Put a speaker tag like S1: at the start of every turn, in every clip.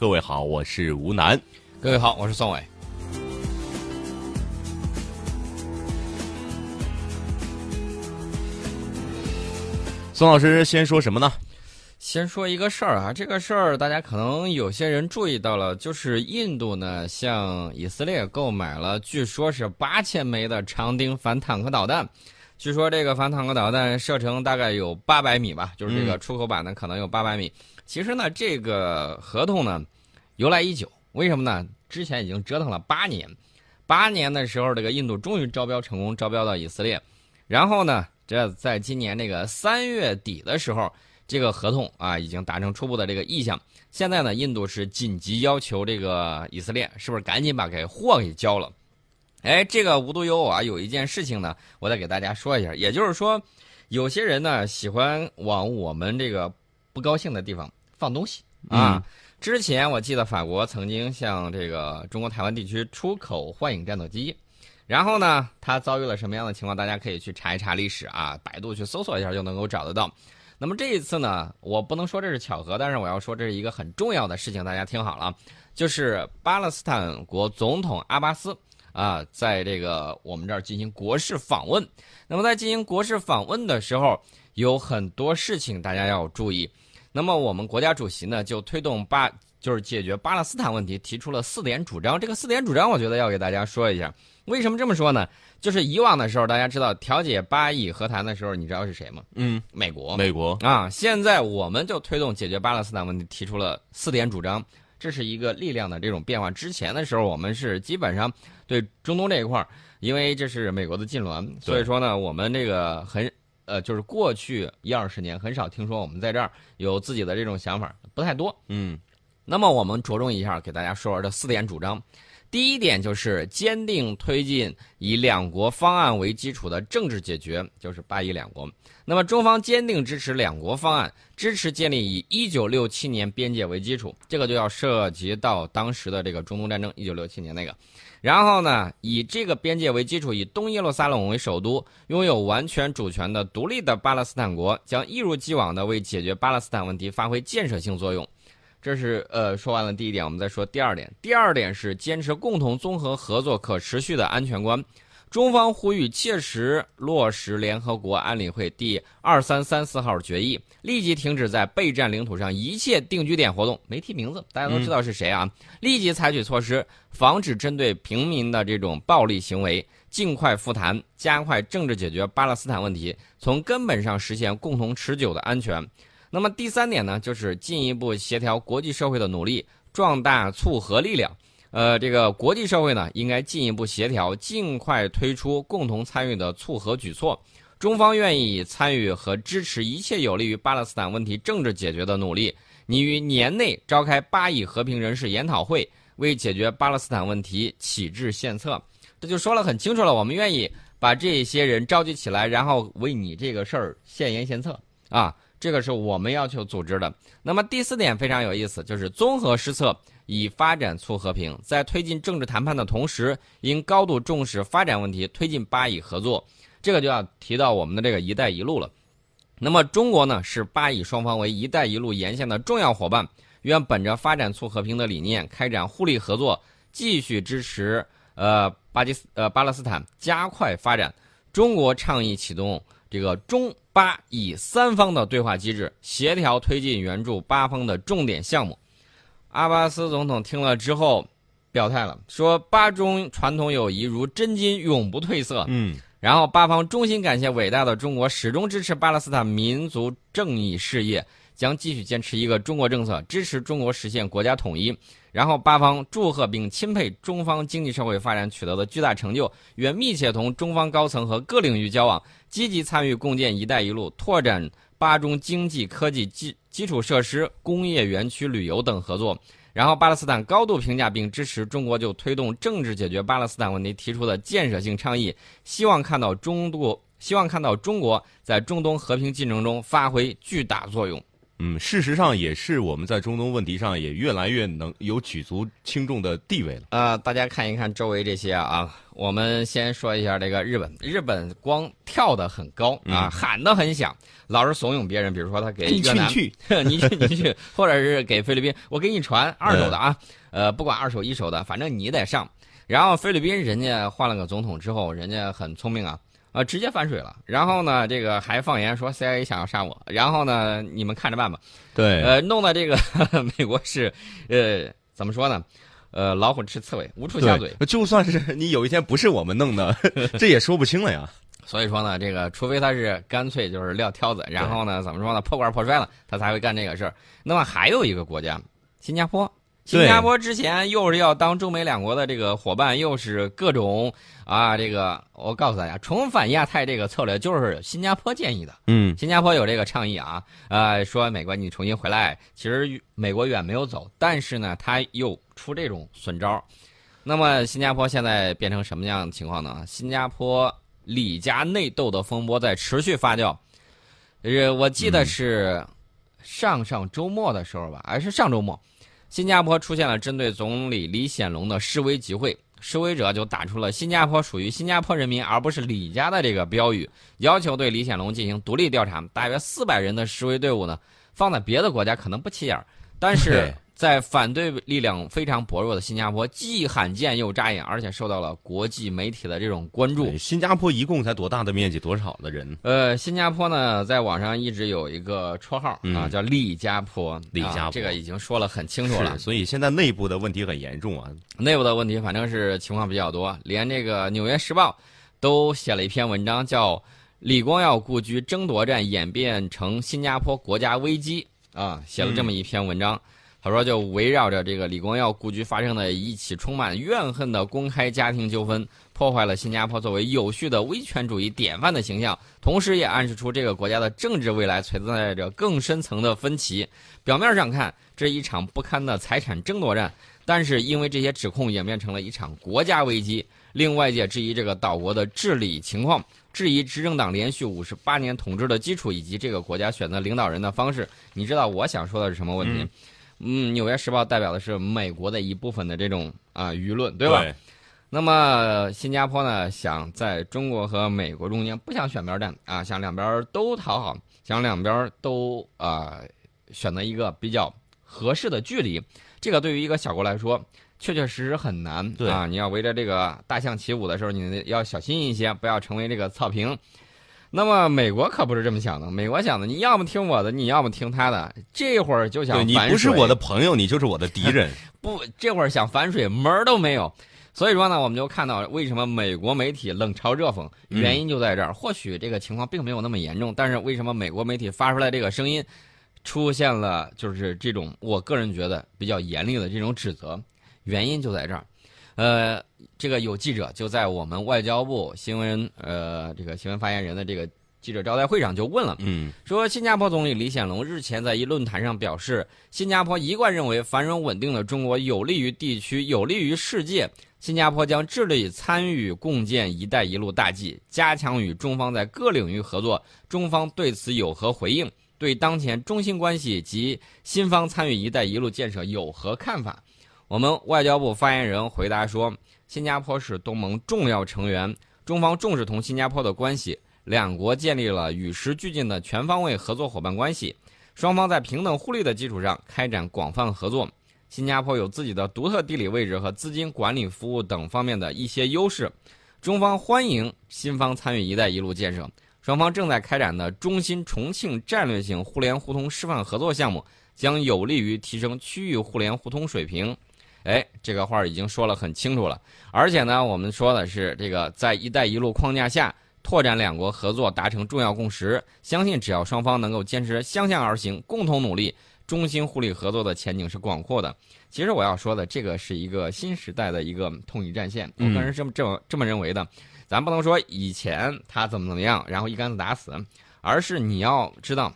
S1: 各位好，我是吴楠。
S2: 各位好，我是宋伟。
S1: 宋老师先说什么呢？
S2: 先说一个事儿啊，这个事儿大家可能有些人注意到了，就是印度呢向以色列购买了，据说是八千枚的长钉反坦克导弹。据说这个反坦克导弹射程大概有八百米吧，就是这个出口版的可能有八百米。其实呢，这个合同呢由来已久，为什么呢？之前已经折腾了八年，八年的时候，这个印度终于招标成功，招标到以色列，然后呢？这在今年这个三月底的时候，这个合同啊已经达成初步的这个意向。现在呢，印度是紧急要求这个以色列是不是赶紧把给货给交了？哎，这个无独有偶啊，有一件事情呢，我再给大家说一下。也就是说，有些人呢喜欢往我们这个不高兴的地方放东西啊。之前我记得法国曾经向这个中国台湾地区出口幻影战斗机。然后呢，它遭遇了什么样的情况？大家可以去查一查历史啊，百度去搜索一下就能够找得到。那么这一次呢，我不能说这是巧合，但是我要说这是一个很重要的事情，大家听好了，就是巴勒斯坦国总统阿巴斯啊，在这个我们这儿进行国事访问。那么在进行国事访问的时候，有很多事情大家要注意。那么我们国家主席呢，就推动巴，就是解决巴勒斯坦问题，提出了四点主张。这个四点主张，我觉得要给大家说一下。为什么这么说呢？就是以往的时候，大家知道调解巴以和谈的时候，你知道是谁吗？
S1: 嗯，
S2: 美国。
S1: 美国
S2: 啊，现在我们就推动解决巴勒斯坦问题，提出了四点主张，这是一个力量的这种变化。之前的时候，我们是基本上对中东这一块儿，因为这是美国的禁脔，所以说呢，我们这个很呃，就是过去一二十年很少听说我们在这儿有自己的这种想法，不太多。
S1: 嗯，
S2: 那么我们着重一下，给大家说说这四点主张。第一点就是坚定推进以两国方案为基础的政治解决，就是巴以两国。那么中方坚定支持两国方案，支持建立以一九六七年边界为基础，这个就要涉及到当时的这个中东战争，一九六七年那个。然后呢，以这个边界为基础，以东耶路撒冷为首都，拥有完全主权的独立的巴勒斯坦国，将一如既往的为解决巴勒斯坦问题发挥建设性作用。这是呃说完了第一点，我们再说第二点。第二点是坚持共同综合合作可持续的安全观。中方呼吁切实落实联合国安理会第二三三四号决议，立即停止在备战领土上一切定居点活动。没提名字，大家都知道是谁啊？立即采取措施，防止针对平民的这种暴力行为，尽快复谈，加快政治解决巴勒斯坦问题，从根本上实现共同持久的安全。那么第三点呢，就是进一步协调国际社会的努力，壮大促和力量。呃，这个国际社会呢，应该进一步协调，尽快推出共同参与的促和举措。中方愿意参与和支持一切有利于巴勒斯坦问题政治解决的努力。拟于年内召开巴以和平人士研讨会，为解决巴勒斯坦问题启智献策。这就说了很清楚了，我们愿意把这些人召集起来，然后为你这个事儿献言献策啊。这个是我们要求组织的。那么第四点非常有意思，就是综合施策以发展促和平，在推进政治谈判的同时，应高度重视发展问题，推进巴以合作。这个就要提到我们的这个“一带一路”了。那么中国呢，是巴以双方为“一带一路”沿线的重要伙伴，愿本着发展促和平的理念，开展互利合作，继续支持呃巴基斯呃巴勒斯坦加快发展。中国倡议启动这个中。巴以三方的对话机制协调推进援助巴方的重点项目。阿巴斯总统听了之后，表态了，说巴中传统友谊如真金，永不褪色。
S1: 嗯，
S2: 然后巴方衷心感谢伟大的中国，始终支持巴勒斯坦民族正义事业。将继续坚持一个中国政策，支持中国实现国家统一。然后，巴方祝贺并钦佩中方经济社会发展取得的巨大成就，愿密切同中方高层和各领域交往，积极参与共建“一带一路”，拓展巴中经济、科技基基础设施、工业园区、旅游等合作。然后，巴勒斯坦高度评价并支持中国就推动政治解决巴勒斯坦问题提出的建设性倡议，希望看到中度，希望看到中国在中东和平进程中发挥巨大作用。
S1: 嗯，事实上也是我们在中东问题上也越来越能有举足轻重的地位了。
S2: 呃，大家看一看周围这些啊，我们先说一下这个日本，日本光跳得很高啊，喊得很响，老是怂恿别人，比如说他给越南，
S1: 你去
S2: 你去你去，或者是给菲律宾，我给你传二手的啊，呃，不管二手一手的，反正你得上。然后菲律宾人家换了个总统之后，人家很聪明啊。啊，直接反水了。然后呢，这个还放言说 CIA 想要杀我。然后呢，你们看着办吧。
S1: 对，
S2: 呃，弄的这个 美国是，呃，怎么说呢？呃，老虎吃刺猬，无处下嘴。
S1: 就算是你有一天不是我们弄的，这也说不清了呀。
S2: 所以说呢，这个除非他是干脆就是撂挑子，然后呢，怎么说呢，破罐破摔了，他才会干这个事儿。那么还有一个国家，新加坡。新加坡之前又是要当中美两国的这个伙伴，又是各种啊，这个我告诉大家，重返亚太这个策略就是新加坡建议的。
S1: 嗯，
S2: 新加坡有这个倡议啊，呃，说美国你重新回来，其实美国远没有走，但是呢，他又出这种损招。那么新加坡现在变成什么样的情况呢？新加坡李家内斗的风波在持续发酵。呃，我记得是上上周末的时候吧，还是上周末。新加坡出现了针对总理李显龙的示威集会，示威者就打出了“新加坡属于新加坡人民，而不是李家”的这个标语，要求对李显龙进行独立调查。大约四百人的示威队伍呢，放在别的国家可能不起眼儿，但是。在反对力量非常薄弱的新加坡，既罕见又扎眼，而且受到了国际媒体的这种关注。
S1: 新加坡一共才多大的面积，多少的人？
S2: 呃，新加坡呢，在网上一直有一个绰号啊，叫“利家坡”。
S1: 利家坡，
S2: 这个已经说了很清楚了。
S1: 所以现在内部的问题很严重啊。
S2: 内部的问题反正是情况比较多，连这个《纽约时报》都写了一篇文章，叫《李光耀故居争夺战演变成新加坡国家危机》啊，写了这么一篇文章。他说：“就围绕着这个李光耀故居发生的一起充满怨恨的公开家庭纠纷，破坏了新加坡作为有序的威权主义典范的形象，同时也暗示出这个国家的政治未来存在着更深层的分歧。表面上看，这一场不堪的财产争夺战，但是因为这些指控演变成了一场国家危机，令外界质疑这个岛国的治理情况，质疑执政党连续五十八年统治的基础，以及这个国家选择领导人的方式。你知道我想说的是什么问题？”，《纽约时报》代表的是美国的一部分的这种啊舆论，对吧？那么新加坡呢，想在中国和美国中间不想选边站啊，想两边都讨好，想两边都啊选择一个比较合适的距离。这个对于一个小国来说，确确实实很难啊！你要围着这个大象起舞的时候，你要小心一些，不要成为这个草坪。那么美国可不是这么想的，美国想的，你要么听我的，你要么听他的。这会儿就想，
S1: 你不是我的朋友，你就是我的敌人。
S2: 不，这会儿想反水门儿都没有。所以说呢，我们就看到为什么美国媒体冷嘲热讽，原因就在这儿。或许这个情况并没有那么严重，但是为什么美国媒体发出来这个声音，出现了就是这种我个人觉得比较严厉的这种指责，原因就在这儿。呃，这个有记者就在我们外交部新闻呃这个新闻发言人的这个记者招待会上就问了，
S1: 嗯，
S2: 说新加坡总理李显龙日前在一论坛上表示，新加坡一贯认为繁荣稳定的中国有利于地区，有利于世界。新加坡将致力参与共建“一带一路”大计，加强与中方在各领域合作。中方对此有何回应？对当前中新关系及新方参与“一带一路”建设有何看法？我们外交部发言人回答说：“新加坡是东盟重要成员，中方重视同新加坡的关系，两国建立了与时俱进的全方位合作伙伴关系，双方在平等互利的基础上开展广泛合作。新加坡有自己的独特地理位置和资金管理服务等方面的一些优势，中方欢迎新方参与‘一带一路’建设。双方正在开展的中新重庆战略性互联互通示范合作项目，将有利于提升区域互联互通水平。”哎，这个话已经说了很清楚了，而且呢，我们说的是这个在“一带一路”框架下拓展两国合作，达成重要共识。相信只要双方能够坚持相向而行，共同努力，中心互利合作的前景是广阔的。其实我要说的，这个是一个新时代的一个统一战线，我个人这么这么这么认为的。咱不能说以前他怎么怎么样，然后一竿子打死，而是你要知道，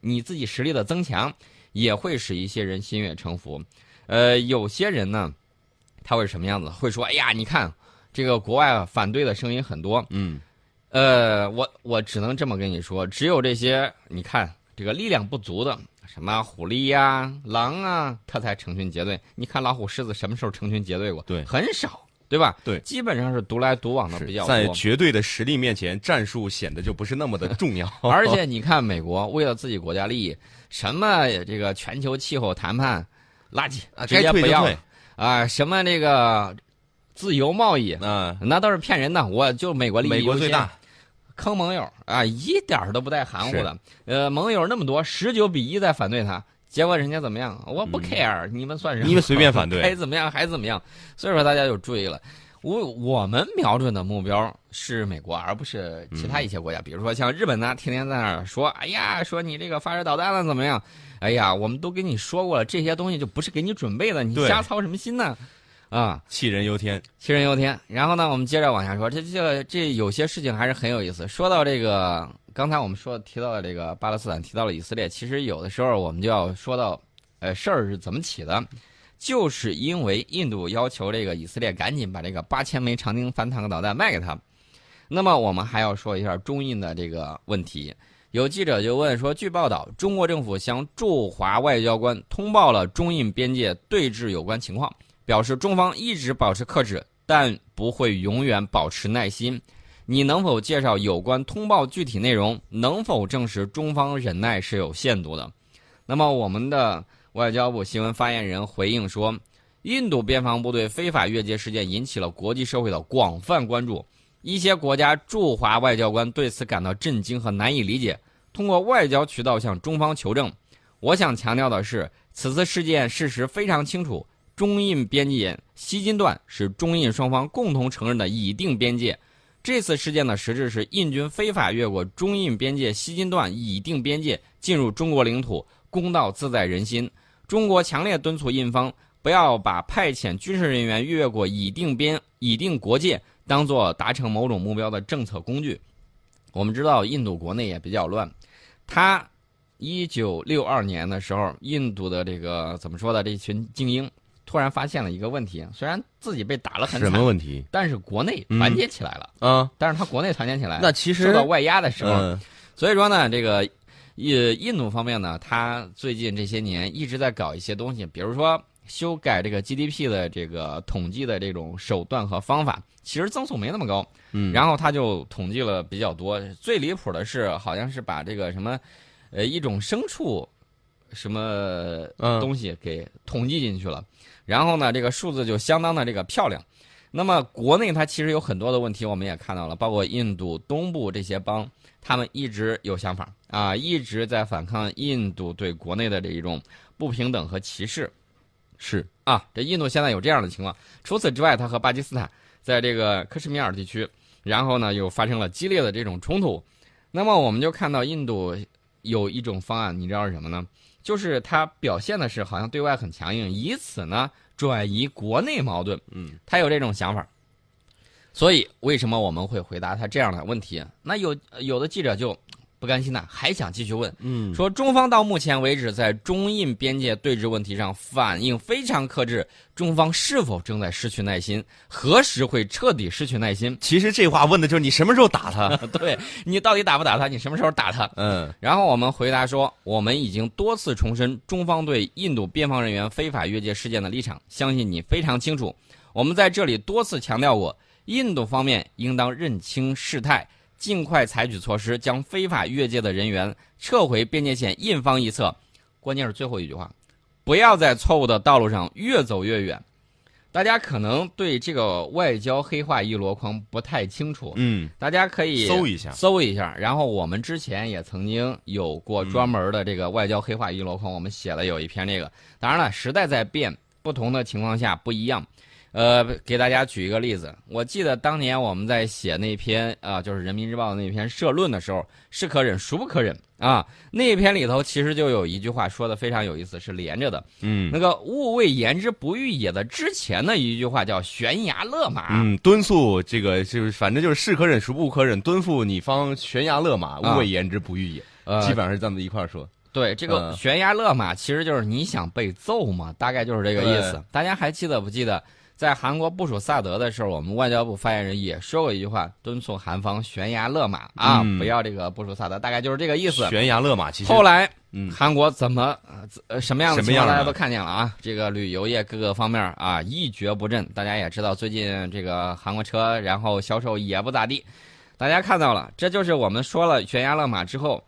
S2: 你自己实力的增强，也会使一些人心悦诚服。呃，有些人呢，他会什么样子？会说：“哎呀，你看，这个国外反对的声音很多。”
S1: 嗯，
S2: 呃，我我只能这么跟你说，只有这些你看这个力量不足的什么狐狸呀、狼啊，它才成群结队。你看老虎、狮子什么时候成群结队过？
S1: 对
S2: 很少，对吧？
S1: 对
S2: 基本上是独来独往的比较多在。
S1: 绝对的实力面前，战术显得就不是那么的重要。
S2: 而且 你看，美国为了自己国家利益，什么这个全球气候谈判，垃圾
S1: 啊，
S2: 直接不要啊！什么这个自由贸易，
S1: 嗯，
S2: 那都是骗人的。我就美国利益
S1: 美国最大，
S2: 坑盟友啊，一点都不带含糊的。呃，盟友那么多，十九比一在反对他，结果人家怎么样？我不
S1: 嗯
S2: care，、你们算什么？
S1: 你们随便反对
S2: 该怎么样还怎么样。所以说大家就注意了。我我们瞄准的目标是美国，而不是其他一些国家。比如说像日本呢，天天在那儿说：“哎呀，说你这个发射导弹了怎么样？”哎呀，我们都跟你说过了，这些东西就不是给你准备的，你瞎操什么心呢？啊，
S1: 杞人忧天。
S2: 杞人忧天。然后呢，我们接着往下说，这这这有些事情还是很有意思。说到这个，刚才我们说提到了这个巴勒斯坦，提到了以色列，其实有的时候我们就要说到，呃，事儿是怎么起的，就是因为印度要求这个以色列赶紧把这个八千枚长钉反坦克导弹卖给他。那么我们还要说一下中印的这个问题。有记者就问说，据报道，中国政府向驻华外交官通报了中印边界对峙有关情况。表示中方一直保持克制，但不会永远保持耐心。你能否介绍有关通报具体内容？能否证实中方忍耐是有限度的？那么，我们的外交部新闻发言人回应说，印度边防部队非法越界事件引起了国际社会的广泛关注，一些国家驻华外交官对此感到震惊和难以理解，通过外交渠道向中方求证。我想强调的是，此次事件事实非常清楚。中印边界西金段是中印双方共同承认的已定边界。这次事件的实质是印军非法越过中印边界西金段已定边界，进入中国领土，公道自在人心。中国强烈敦促印方不要把派遣军事人员越过已定边、已定国界当做达成某种目标的政策工具。我们知道，印度国内也比较乱，他一九六二年的时候，印度的这个怎么说的这群精英。突然发现了一个问题，虽然自己被打了很惨，
S1: 什么问题？
S2: 但是国内团结起来了。
S1: 啊，
S2: 但是他国内团结起来，
S1: 那其实
S2: 受到外压的时候，
S1: 嗯
S2: 所以说呢，这个印印度方面呢，他最近这些年一直在搞一些东西，比如说修改这个 GDP 的这个统计的这种手段和方法，其实增速没那么高。
S1: 嗯，
S2: 然后他就统计了比较多，最离谱的是，好像是把这个什么，呃，一种牲畜什么
S1: 嗯
S2: 东西给统计进去了。然后呢，这个数字就相当的这个漂亮。那么国内它其实有很多的问题，我们也看到了，包括印度东部这些邦，他们一直有想法啊，一直在反抗印度对国内的这一种不平等和歧视
S1: 是
S2: 啊。这印度现在有这样的情况。除此之外，它和巴基斯坦在这个克什米尔地区，然后呢又发生了激烈的这种冲突。那么我们就看到印度有一种方案，你知道是什么呢？就是它表现的是好像对外很强硬，以此呢转移国内矛盾。
S1: 嗯，
S2: 他有这种想法。所以为什么我们会回答他这样的问题？那有有的记者就不甘心呐，还想继续问，
S1: 嗯
S2: 说中方到目前为止在中印边界对峙问题上反应非常克制，中方是否正在失去耐心？何时会彻底失去耐心？
S1: 其实这话问的就是你什么时候打他？
S2: 对你到底打不打他？你什么时候打他？
S1: 嗯
S2: 然后我们回答说，我们已经多次重申中方对印度边防人员非法越界事件的立场，相信你非常清楚。我们在这里多次强调过，印度方面应当认清事态，尽快采取措施，将非法越界的人员撤回边界线印方一侧。关键是最后一句话，不要在错误的道路上越走越远。大家可能对这个外交黑话一箩筐不太清楚，
S1: 嗯，
S2: 大家可以
S1: 搜一下
S2: 搜一下。然后我们之前也曾经有过专门的这个外交黑话一箩筐，我们写了有一篇这个。当然了，时代在变，不同的情况下不一样。呃，给大家举一个例子，我记得当年我们在写那篇啊、就是人民日报的那篇社论的时候，是可忍孰不可忍啊？那篇里头其实就有一句话说的非常有意思，是连着的。
S1: 嗯
S2: 那个“勿谓言之不欲也”的之前的一句话叫“悬崖勒马”。
S1: 嗯，敦促这个就是反正就是是可忍孰不可忍，敦促你方悬崖勒马，
S2: 啊
S1: 勿谓言之不欲也，
S2: 呃，
S1: 基本上是这么一块儿说。
S2: 对，这个
S1: 嗯
S2: 悬崖勒马其实就是你想被揍嘛，大概就是这个意思。大家还记得不记得，在韩国部署萨德的时候，我们外交部发言人也说过一句话，敦促韩方悬崖勒马啊，
S1: 嗯
S2: 不要这个部署萨德，大概就是这个意思。
S1: 悬崖勒马，其实
S2: 后来，
S1: 嗯
S2: 韩国怎么呃什么样的情况大家都看见了啊，这个旅游业各个方面啊一蹶不振。大家也知道，最近这个韩国车然后销售也不咋地，大家看到了，这就是我们说了悬崖勒马之后。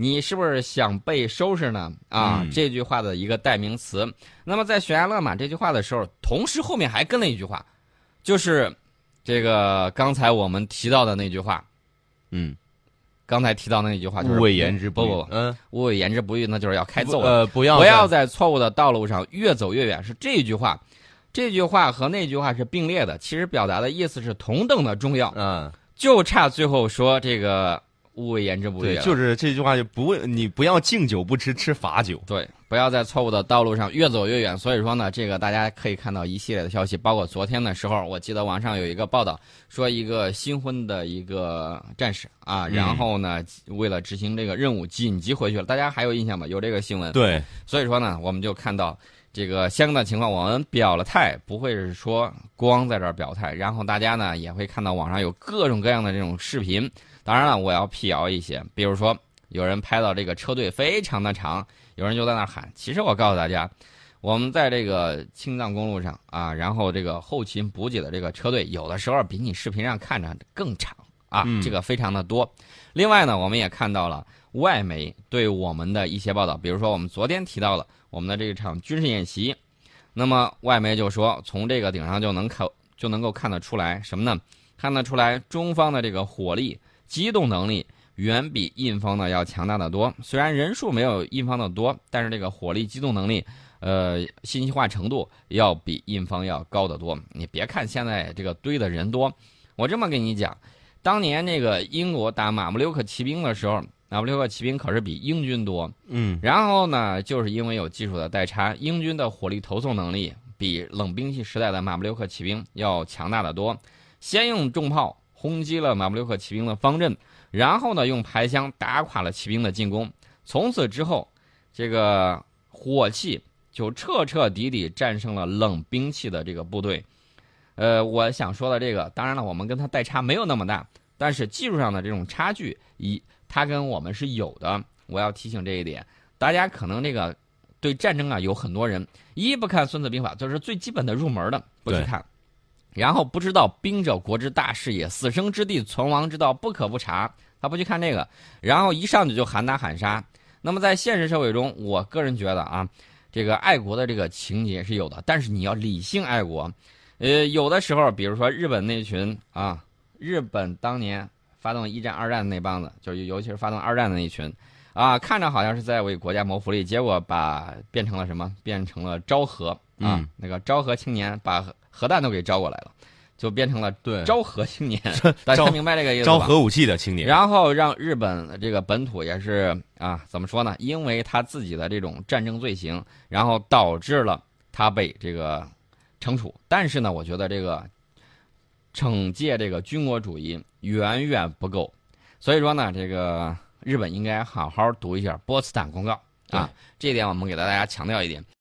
S2: 你是不是想被收拾呢？啊，
S1: 嗯
S2: 这句话的一个代名词。那么在悬崖勒马这句话的时候，同时后面还跟了一句话，就是这个刚才我们提到的那句话。
S1: 嗯，
S2: 刚才提到的那句话就是
S1: 勿谓言之
S2: 不不不，
S1: 不嗯，
S2: 勿谓言之不预，那就是要开揍了。
S1: 呃，不要
S2: 不要在错误的道路上越走越远，是这句话。这句话和那句话是并列的，其实表达的意思是同等的重要，
S1: 嗯，
S2: 就差最后说这个勿谓言之不预
S1: 对，就是这句话就不问你不要敬酒不吃吃罚酒，
S2: 对，不要在错误的道路上越走越远。所以说呢，这个大家可以看到一系列的消息，包括昨天的时候，我记得网上有一个报道，说一个新婚的一个战士啊，
S1: 嗯
S2: 然后呢，为了执行这个任务紧急回去了。大家还有印象吗？有这个新闻。
S1: 对，
S2: 所以说呢，我们就看到这个相应的情况，我们表了态，不会是说光在这儿表态，然后大家呢也会看到网上有各种各样的这种视频。当然了，我要辟谣一些，比如说有人拍到这个车队非常的长，有人就在那儿喊。其实我告诉大家，我们在这个青藏公路上啊，然后这个后勤补给的这个车队，有的时候比你视频上看着更长啊，
S1: 嗯
S2: 这个非常的多。另外呢，我们也看到了外媒对我们的一些报道，比如说我们昨天提到了我们的这场军事演习，那么外媒就说从这个顶上就能看就能够看得出来什么呢？看得出来中方的这个火力、机动能力远比印方的要强大的多。虽然人数没有印方的多，但是这个火力、机动能力。呃，信息化程度要比印方要高得多。你别看现在这个堆的人多，我这么跟你讲，当年那个英国打马布留克骑兵的时候，马布留克骑兵可是比英军多。
S1: 嗯，
S2: 然后呢，就是因为有技术的代差，英军的火力投送能力比冷兵器时代的马布留克骑兵要强大的多。先用重炮轰击了马布留克骑兵的方阵，然后呢，用排枪打垮了骑兵的进攻。从此之后，这个火器就彻彻底底战胜了冷兵器的这个部队。呃，我想说的这个，当然了，我们跟他代差没有那么大，但是技术上的这种差距，一他跟我们是有的。我要提醒这一点，大家可能这个对战争啊有很多人一不看《孙子兵法》，就是最基本的入门的不去看，然后不知道兵者国之大事也，死生之地，存亡之道，不可不察。他不去看这个，然后一上去就喊打喊杀。那么在现实社会中，我个人觉得啊，这个爱国的这个情节是有的，但是你要理性爱国。呃，有的时候，比如说日本那群啊，日本当年发动一战、二战的那帮子，就是尤其是发动二战的那群，啊，看着好像是在为国家谋福利，结果把变成了什么？变成了昭和啊，
S1: 嗯
S2: 那个昭和青年把核核弹都给招过来了，就变成了
S1: 对，
S2: 昭和青年。大家明白这个意思吧？
S1: 招核武器的青年，
S2: 然后让日本这个本土也是啊，怎么说呢？因为他自己的这种战争罪行，然后导致了他被这个惩处。但是呢，我觉得这个惩戒这个军国主义远远不够，所以说呢，这个日本应该好好读一下波茨坦公告啊，这一点我们给大家强调一点。